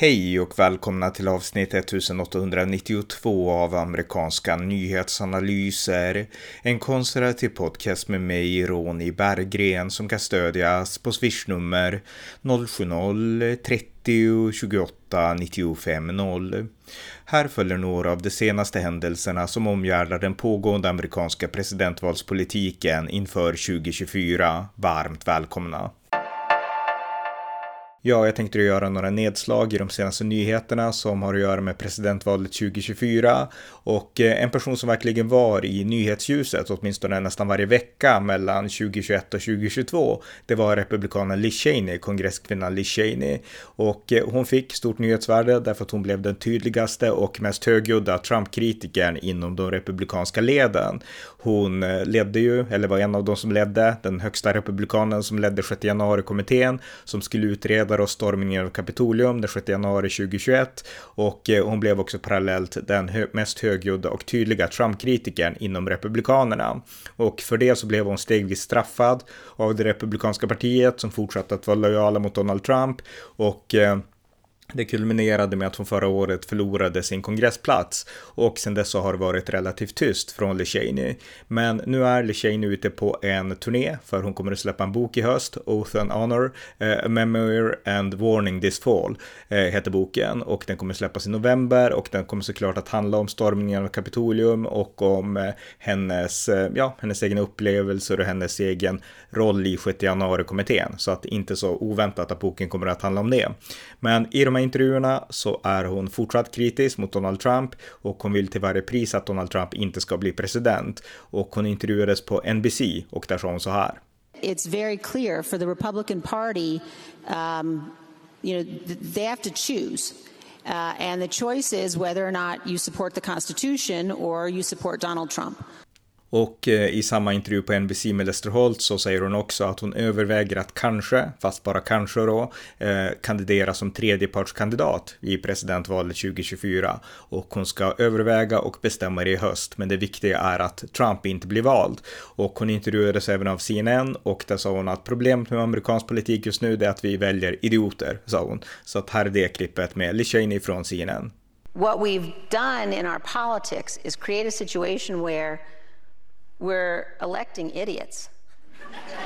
Hej och välkomna till avsnitt 1892 av amerikanska nyhetsanalyser. En konservativ podcast med mig, Ronny Berggren, som kan stödjas på swishnummer 070-30 28 95 0. Här följer några av de senaste händelserna som omgärdar den pågående amerikanska presidentvalspolitiken inför 2024. Varmt välkomna! Ja, jag tänkte göra några nedslag i de senaste nyheterna som har att göra med presidentvalet 2024 och eh, en person som verkligen var i nyhetsljuset åtminstone nästan varje vecka mellan 2021 och 2022. Det var republikanen Liz Cheney, kongresskvinnan Liz Cheney och eh, hon fick stort nyhetsvärde därför att hon blev den tydligaste och mest högljudda Trump-kritikern inom de republikanska leden. Hon eh, ledde ju, eller var en av de som ledde, den högsta republikanen som ledde 6 januari-kommittén som skulle utreda och stormningen av Kapitolium den 6 januari 2021 och eh, hon blev också parallellt den hö mest högljudda och tydliga Trump-kritikern inom Republikanerna. Och för det så blev hon stegvis straffad av det republikanska partiet som fortsatte att vara lojala mot Donald Trump och eh, det kulminerade med att hon förra året förlorade sin kongressplats och sen dess så har det varit relativt tyst från Lishani. Men nu är Lishani ute på en turné för hon kommer att släppa en bok i höst, Oath and Honor, eh, Memoir and Warning This Fall eh, heter boken och den kommer släppas i november och den kommer såklart att handla om stormningen av Kapitolium och om eh, hennes, eh, ja, hennes egna upplevelser och hennes egen roll i 6 januari-kommittén. Så att inte så oväntat att boken kommer att handla om det. Men i de här intervjuerna så är hon fortsatt kritisk mot Donald Trump och hon vill till varje pris att Donald Trump inte ska bli president. Och hon intervjuades på NBC och där sa hon så här. It's very clear for the Republican Party, um, you know, they have to choose. Uh, and the choice is whether or not you support the Constitution or you support Donald Trump. Och eh, i samma intervju på NBC med Lester Holt så säger hon också att hon överväger att kanske, fast bara kanske då, eh, kandidera som tredjepartskandidat i presidentvalet 2024. Och hon ska överväga och bestämma det i höst, men det viktiga är att Trump inte blir vald. Och hon intervjuades även av CNN och där sa hon att problemet med amerikansk politik just nu är att vi väljer idioter, sa hon. Så att här är det klippet med Liz från CNN. What we've done in our politics is create a situation where we're electing idiots.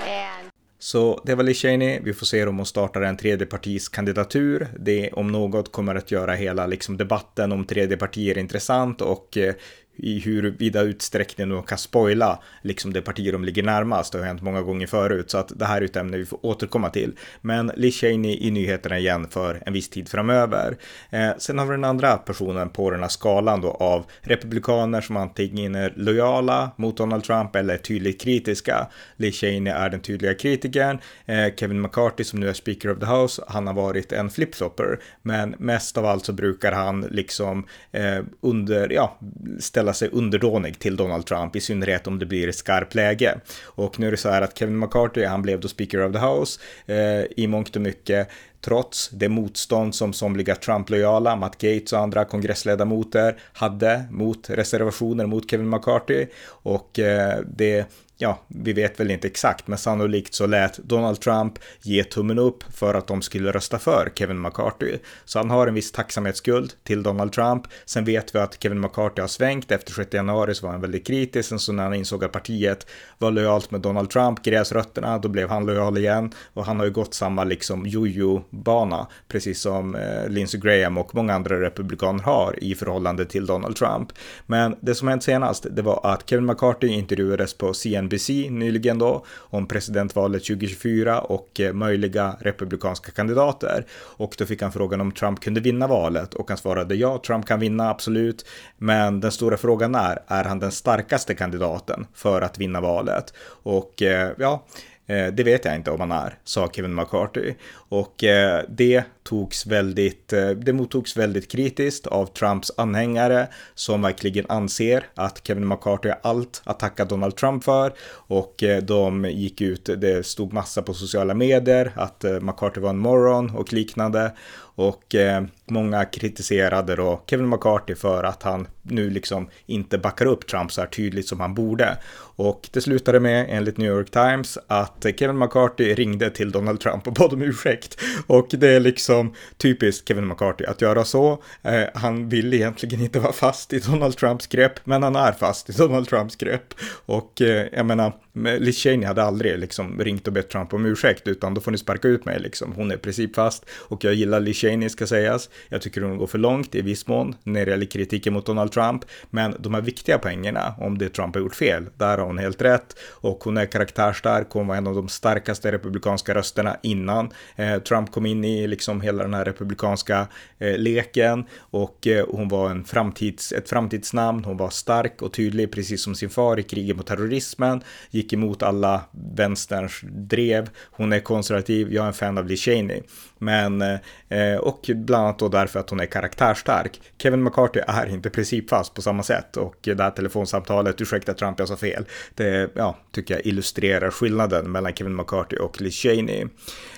And så det var Liz Cheney. Vi får se om hon startar en tredjepartiskandidatur. Det om något kommer att göra hela liksom, debatten om tredje partier intressant och eh, i i huruvida utsträckning de kan spoila liksom det parti de ligger närmast. Det har hänt många gånger förut så att det här är ett ämne vi får återkomma till. Men Liz Cheney i nyheterna igen för en viss tid framöver. Eh, sen har vi den andra personen på den här skalan då av republikaner som antingen är lojala mot Donald Trump eller tydligt kritiska. Liz Cheney är den tydliga kritikern. Eh, Kevin McCarthy som nu är Speaker of the House, han har varit en flipflopper. Men mest av allt så brukar han liksom eh, under, ja, ställa ställa sig underdånig till Donald Trump, i synnerhet om det blir skarpt läge. Och nu är det så här att Kevin McCarthy, han blev då Speaker of the House eh, i mångt och mycket trots det motstånd som somliga Trump-lojala, Matt Gates och andra kongressledamöter hade mot reservationer mot Kevin McCarthy. Och eh, det ja, vi vet väl inte exakt, men sannolikt så lät Donald Trump ge tummen upp för att de skulle rösta för Kevin McCarthy. Så han har en viss tacksamhetsskuld till Donald Trump. Sen vet vi att Kevin McCarthy har svängt. Efter 6 januari så var han väldigt kritisk. Sen så när han insåg att partiet var lojalt med Donald Trump, gräsrötterna, då blev han lojal igen. Och han har ju gått samma liksom jojo-bana, precis som eh, Lindsey Graham och många andra republikaner har i förhållande till Donald Trump. Men det som hänt senast, det var att Kevin McCarthy intervjuades på CNN NBC nyligen då om presidentvalet 2024 och eh, möjliga republikanska kandidater. Och då fick han frågan om Trump kunde vinna valet och han svarade ja, Trump kan vinna absolut. Men den stora frågan är, är han den starkaste kandidaten för att vinna valet? Och eh, ja, Eh, det vet jag inte om han är, sa Kevin McCarthy. Och eh, det togs väldigt, eh, det mottogs väldigt kritiskt av Trumps anhängare som verkligen anser att Kevin McCarthy har allt att tacka Donald Trump för. Och eh, de gick ut, det stod massa på sociala medier att eh, McCarthy var en moron och liknande och eh, många kritiserade då Kevin McCarthy för att han nu liksom inte backar upp Trump så här tydligt som han borde. Och det slutade med, enligt New York Times, att Kevin McCarthy ringde till Donald Trump och bad om ursäkt. Och det är liksom typiskt Kevin McCarthy att göra så. Eh, han vill egentligen inte vara fast i Donald Trumps grepp, men han är fast i Donald Trumps grepp. Och eh, jag menar, Liz Cheney hade aldrig liksom ringt och bett Trump om ursäkt, utan då får ni sparka ut mig liksom. Hon är principfast och jag gillar Liz Cheney ska sägas. Jag tycker hon går för långt i viss mån när det gäller kritiken mot Donald Trump, men de här viktiga poängerna om det Trump har gjort fel, där har hon helt rätt och hon är karaktärstark. Hon var en av de starkaste republikanska rösterna innan eh, Trump kom in i liksom hela den här republikanska eh, leken och eh, hon var en framtids, ett framtidsnamn. Hon var stark och tydlig, precis som sin far i kriget mot terrorismen, gick emot alla vänsterns drev. Hon är konservativ. Jag är en fan av Lee Cheney, men eh, och bland annat då därför att hon är karaktärstark. Kevin McCarthy är inte principfast på samma sätt och det här telefonsamtalet, ursäkta Trump, jag sa fel, det ja, tycker jag illustrerar skillnaden mellan Kevin McCarthy och Liz Cheney.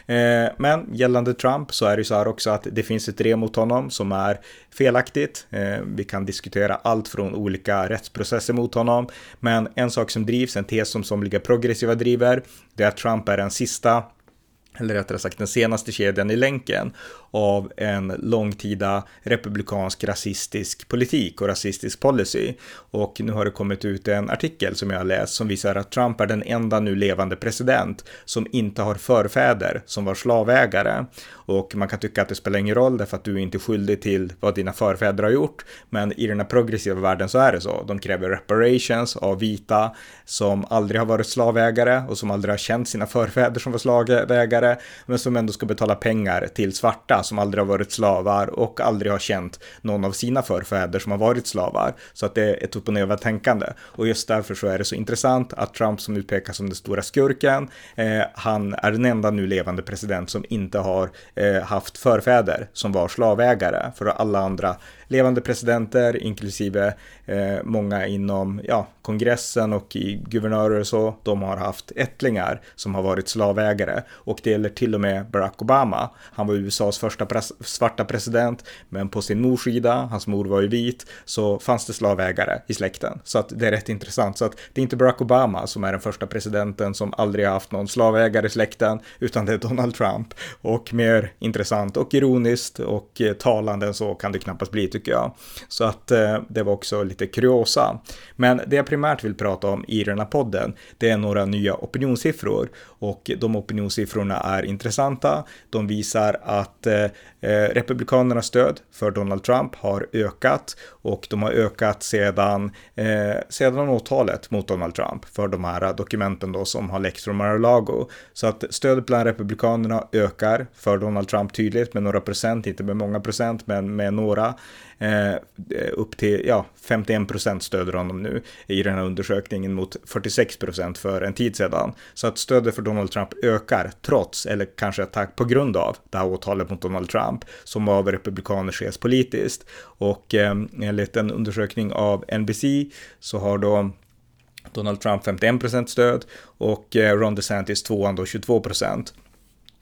Eh, men gällande Trump så är det ju så här också att det finns ett drev mot honom som är felaktigt. Eh, vi kan diskutera allt från olika rättsprocesser mot honom, men en sak som drivs, en tes som somliga progressiva driver, det är att Trump är den sista eller rättare sagt den senaste kedjan i länken av en långtida republikansk rasistisk politik och rasistisk policy. Och nu har det kommit ut en artikel som jag har läst som visar att Trump är den enda nu levande president som inte har förfäder som var slavägare. Och man kan tycka att det spelar ingen roll därför att du är inte skyldig till vad dina förfäder har gjort. Men i den här progressiva världen så är det så. De kräver reparations av vita som aldrig har varit slavägare och som aldrig har känt sina förfäder som var slavägare, men som ändå ska betala pengar till svarta som aldrig har varit slavar och aldrig har känt någon av sina förfäder som har varit slavar. Så att det är ett upp och ner tänkande. Och just därför så är det så intressant att Trump som utpekas som den stora skurken, eh, han är den enda nu levande president som inte har eh, haft förfäder som var slavägare. För alla andra levande presidenter, inklusive eh, många inom ja, kongressen och i guvernörer och så, de har haft ättlingar som har varit slavägare. Och det gäller till och med Barack Obama. Han var USAs första pres svarta president, men på sin mors sida, hans mor var ju vit, så fanns det slavägare i släkten. Så att det är rätt intressant. Så att det är inte Barack Obama som är den första presidenten som aldrig har haft någon slavägare i släkten, utan det är Donald Trump. Och mer intressant och ironiskt och eh, talande än så kan det knappast bli tycker jag. Så att eh, det var också lite kuriosa. Men det jag primärt vill prata om i den här podden, det är några nya opinionssiffror och de opinionssiffrorna är intressanta. De visar att eh, eh, republikanernas stöd för Donald Trump har ökat och de har ökat sedan, eh, sedan åtalet mot Donald Trump för de här dokumenten då som har läckt från Mar-a-Lago. Så att stödet bland republikanerna ökar för Donald Trump tydligt med några procent, inte med många procent, men med några. Eh, upp till ja, 51 procent stöder honom nu i den här undersökningen mot 46 procent för en tid sedan. Så att stödet för Donald Trump ökar trots, eller kanske tack på grund av, det här åtalet mot Donald Trump som av republikaner ses politiskt. Och eh, enligt en undersökning av NBC så har då Donald Trump 51 procent stöd och eh, Ron DeSantis tvåan då 22 procent.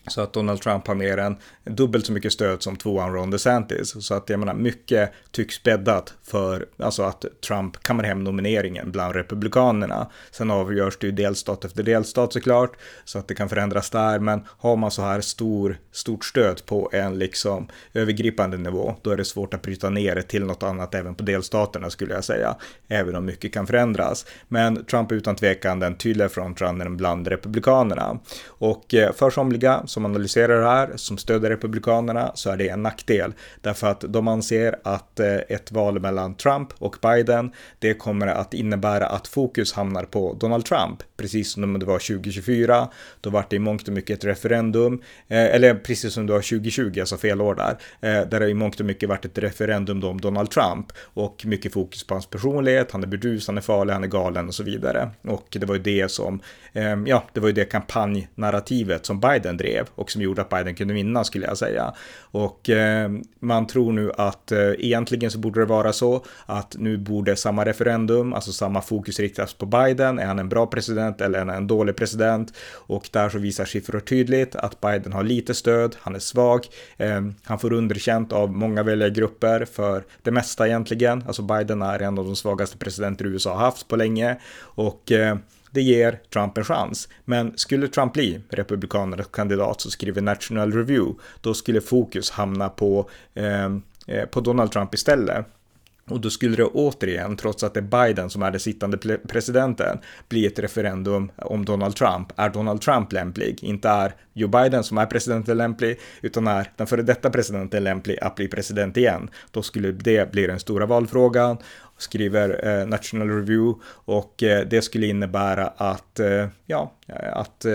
Så att Donald Trump har mer än dubbelt så mycket stöd som tvåan Ron DeSantis. Så att jag menar, mycket tycks bäddat för alltså att Trump kammar hem nomineringen bland republikanerna. Sen avgörs det ju delstat efter delstat såklart, så att det kan förändras där. Men har man så här stor, stort stöd på en liksom övergripande nivå, då är det svårt att bryta ner det till något annat även på delstaterna skulle jag säga. Även om mycket kan förändras. Men Trump är utan tvekan den tydliga frontrunnern bland republikanerna. Och eh, för somliga som analyserar det här, som stöder Republikanerna, så är det en nackdel. Därför att de anser att eh, ett val mellan Trump och Biden, det kommer att innebära att fokus hamnar på Donald Trump, precis som det var 2024. Då var det i mångt och mycket ett referendum, eh, eller precis som det var 2020, alltså fel år där, eh, där det i mångt och mycket varit ett referendum om Donald Trump och mycket fokus på hans personlighet, han är burdus, han är farlig, han är galen och så vidare. Och det var ju det som, ja, det var ju det kampanjnarrativet som Biden drev blev och som gjorde att Biden kunde vinna skulle jag säga. Och eh, man tror nu att eh, egentligen så borde det vara så att nu borde samma referendum, alltså samma fokus riktas på Biden. Är han en bra president eller är han en dålig president? Och där så visar siffror tydligt att Biden har lite stöd, han är svag, eh, han får underkänt av många väljargrupper för det mesta egentligen. Alltså Biden är en av de svagaste presidenter USA har haft på länge och eh, det ger Trump en chans. Men skulle Trump bli republikanernas kandidat så skriver National Review, då skulle fokus hamna på, eh, eh på Donald Trump istället. Och då skulle det återigen, trots att det är Biden som är den sittande presidenten, bli ett referendum om Donald Trump. Är Donald Trump lämplig? Inte är Joe Biden som är presidenten lämplig, utan är den före detta presidenten lämplig att bli president igen. Då skulle det bli den stora valfrågan skriver eh, National Review och eh, det skulle innebära att, eh, ja, att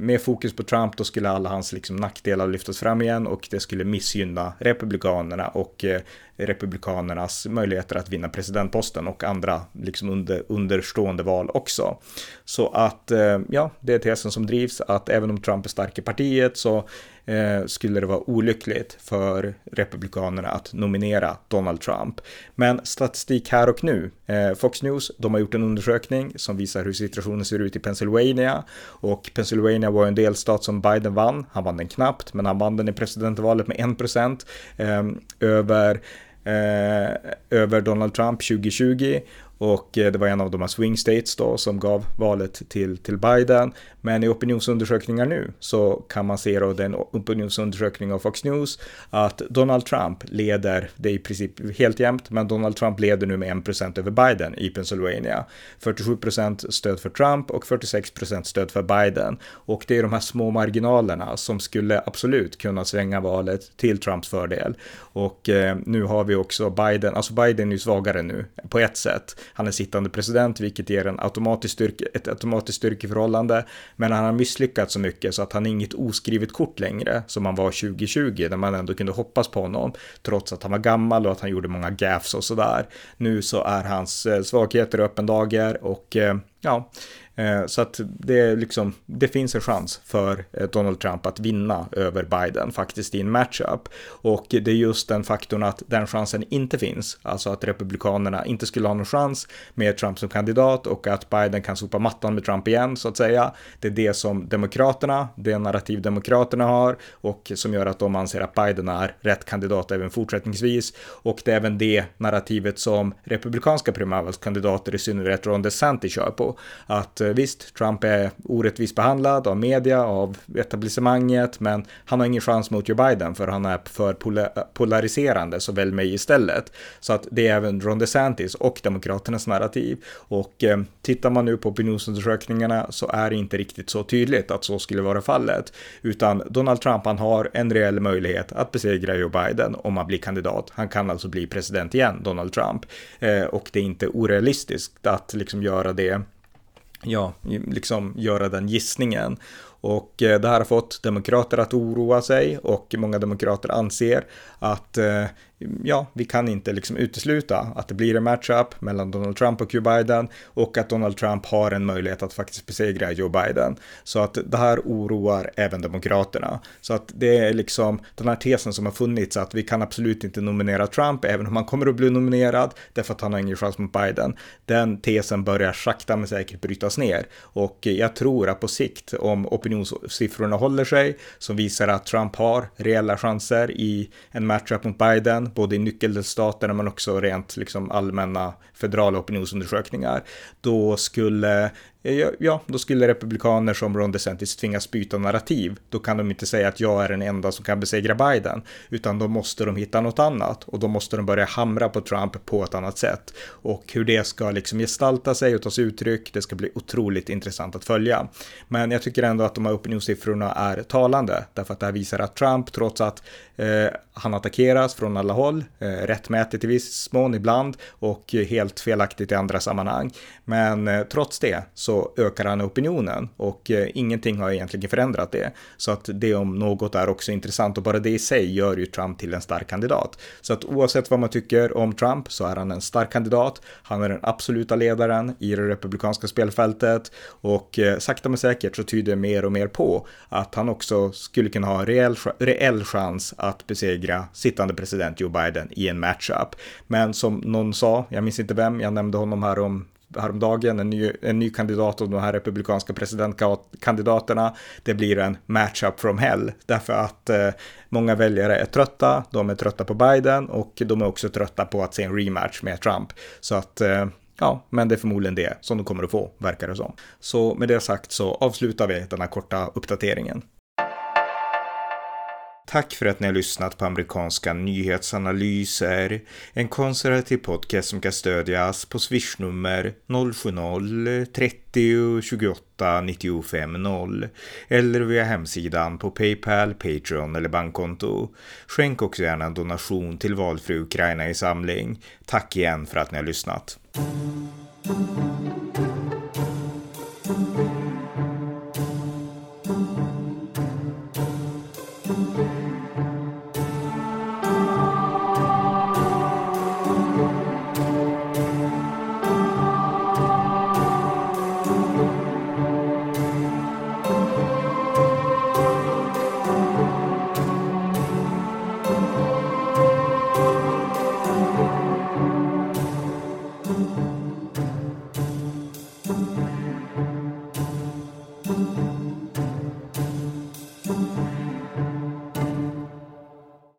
med fokus på Trump då skulle alla hans liksom, nackdelar lyftas fram igen och det skulle missgynna republikanerna och eh, republikanernas möjligheter att vinna presidentposten och andra liksom under, understående val också. Så att eh, ja, det är tesen som drivs att även om Trump är stark i partiet så eh, skulle det vara olyckligt för republikanerna att nominera Donald Trump. Men statistik här och nu. Eh, Fox News, de har gjort en undersökning som visar hur situationen ser ut i Pennsylvania och Pennsylvania var en delstat som Biden vann. Han vann den knappt, men han vann den i presidentvalet med 1% eh, över eh, över Donald Trump 2020 och eh, det var en av de här swing states då som gav valet till, till Biden. Men i opinionsundersökningar nu så kan man se då den opinionsundersökning av Fox News att Donald Trump leder, det är i princip helt jämnt, men Donald Trump leder nu med 1% över Biden i Pennsylvania. 47% stöd för Trump och 46% stöd för Biden. Och det är de här små marginalerna som skulle absolut kunna svänga valet till Trumps fördel. Och eh, nu har vi också Biden, alltså Biden är ju svagare nu på ett sätt. Han är sittande president, vilket ger en automatisk styrke, ett automatiskt styrkeförhållande. Men han har misslyckats så mycket så att han är inget oskrivet kort längre som han var 2020 när man ändå kunde hoppas på honom. Trots att han var gammal och att han gjorde många gaffs och sådär. Nu så är hans eh, svagheter öppen dagar och eh, ja, Eh, så att det, liksom, det finns en chans för eh, Donald Trump att vinna över Biden faktiskt i en matchup. Och det är just den faktorn att den chansen inte finns, alltså att republikanerna inte skulle ha någon chans med Trump som kandidat och att Biden kan sopa mattan med Trump igen så att säga. Det är det som demokraterna, det narrativ demokraterna har och som gör att de anser att Biden är rätt kandidat även fortsättningsvis. Och det är även det narrativet som republikanska primärvalskandidater, i synnerhet Ron DeSantis, kör på. Att eh, Eh, visst, Trump är orättvist behandlad av media, av etablissemanget, men han har ingen chans mot Joe Biden för han är för polariserande, så välj mig istället. Så att det är även Ron DeSantis och Demokraternas narrativ. Och eh, tittar man nu på opinionsundersökningarna så är det inte riktigt så tydligt att så skulle vara fallet, utan Donald Trump, han har en reell möjlighet att besegra Joe Biden om han blir kandidat. Han kan alltså bli president igen, Donald Trump. Eh, och det är inte orealistiskt att liksom göra det ja, liksom göra den gissningen. Och eh, det här har fått demokrater att oroa sig och många demokrater anser att eh, ja, vi kan inte liksom utesluta att det blir en matchup mellan Donald Trump och Joe Biden och att Donald Trump har en möjlighet att faktiskt besegra Joe Biden. Så att det här oroar även Demokraterna. Så att det är liksom den här tesen som har funnits att vi kan absolut inte nominera Trump även om han kommer att bli nominerad därför att han har ingen chans mot Biden. Den tesen börjar sakta men säkert brytas ner och jag tror att på sikt om opinionssiffrorna håller sig som visar att Trump har reella chanser i en matchup mot Biden både i nyckelstaterna men också rent liksom allmänna federala opinionsundersökningar, då skulle Eh, ja, då skulle republikaner som Ron DeSantis tvingas byta narrativ. Då kan de inte säga att jag är den enda som kan besegra Biden, utan då måste de hitta något annat och då måste de börja hamra på Trump på ett annat sätt. Och hur det ska liksom gestalta sig och ta sig uttryck, det ska bli otroligt intressant att följa. Men jag tycker ändå att de här opinionssiffrorna är talande, därför att det här visar att Trump, trots att eh, han attackeras från alla håll, eh, rättmätigt i viss mån ibland och helt felaktigt i andra sammanhang, men eh, trots det så så ökar han opinionen och eh, ingenting har egentligen förändrat det. Så att det om något är också intressant och bara det i sig gör ju Trump till en stark kandidat. Så att oavsett vad man tycker om Trump så är han en stark kandidat. Han är den absoluta ledaren i det republikanska spelfältet och eh, sakta men säkert så tyder mer och mer på att han också skulle kunna ha en reell, reell chans att besegra sittande president Joe Biden i en matchup. Men som någon sa, jag minns inte vem, jag nämnde honom här om häromdagen, en ny, en ny kandidat av de här republikanska presidentkandidaterna. Det blir en matchup from hell därför att eh, många väljare är trötta. De är trötta på Biden och de är också trötta på att se en rematch med Trump. Så att eh, Ja, men det är förmodligen det som de kommer att få, verkar det som. Så med det sagt så avslutar vi den här korta uppdateringen. Tack för att ni har lyssnat på amerikanska nyhetsanalyser. En konservativ podcast som kan stödjas på swishnummer 070-30 28 95 0 eller via hemsidan på Paypal, Patreon eller bankkonto. Skänk också gärna en donation till valfri Ukraina i samling. Tack igen för att ni har lyssnat.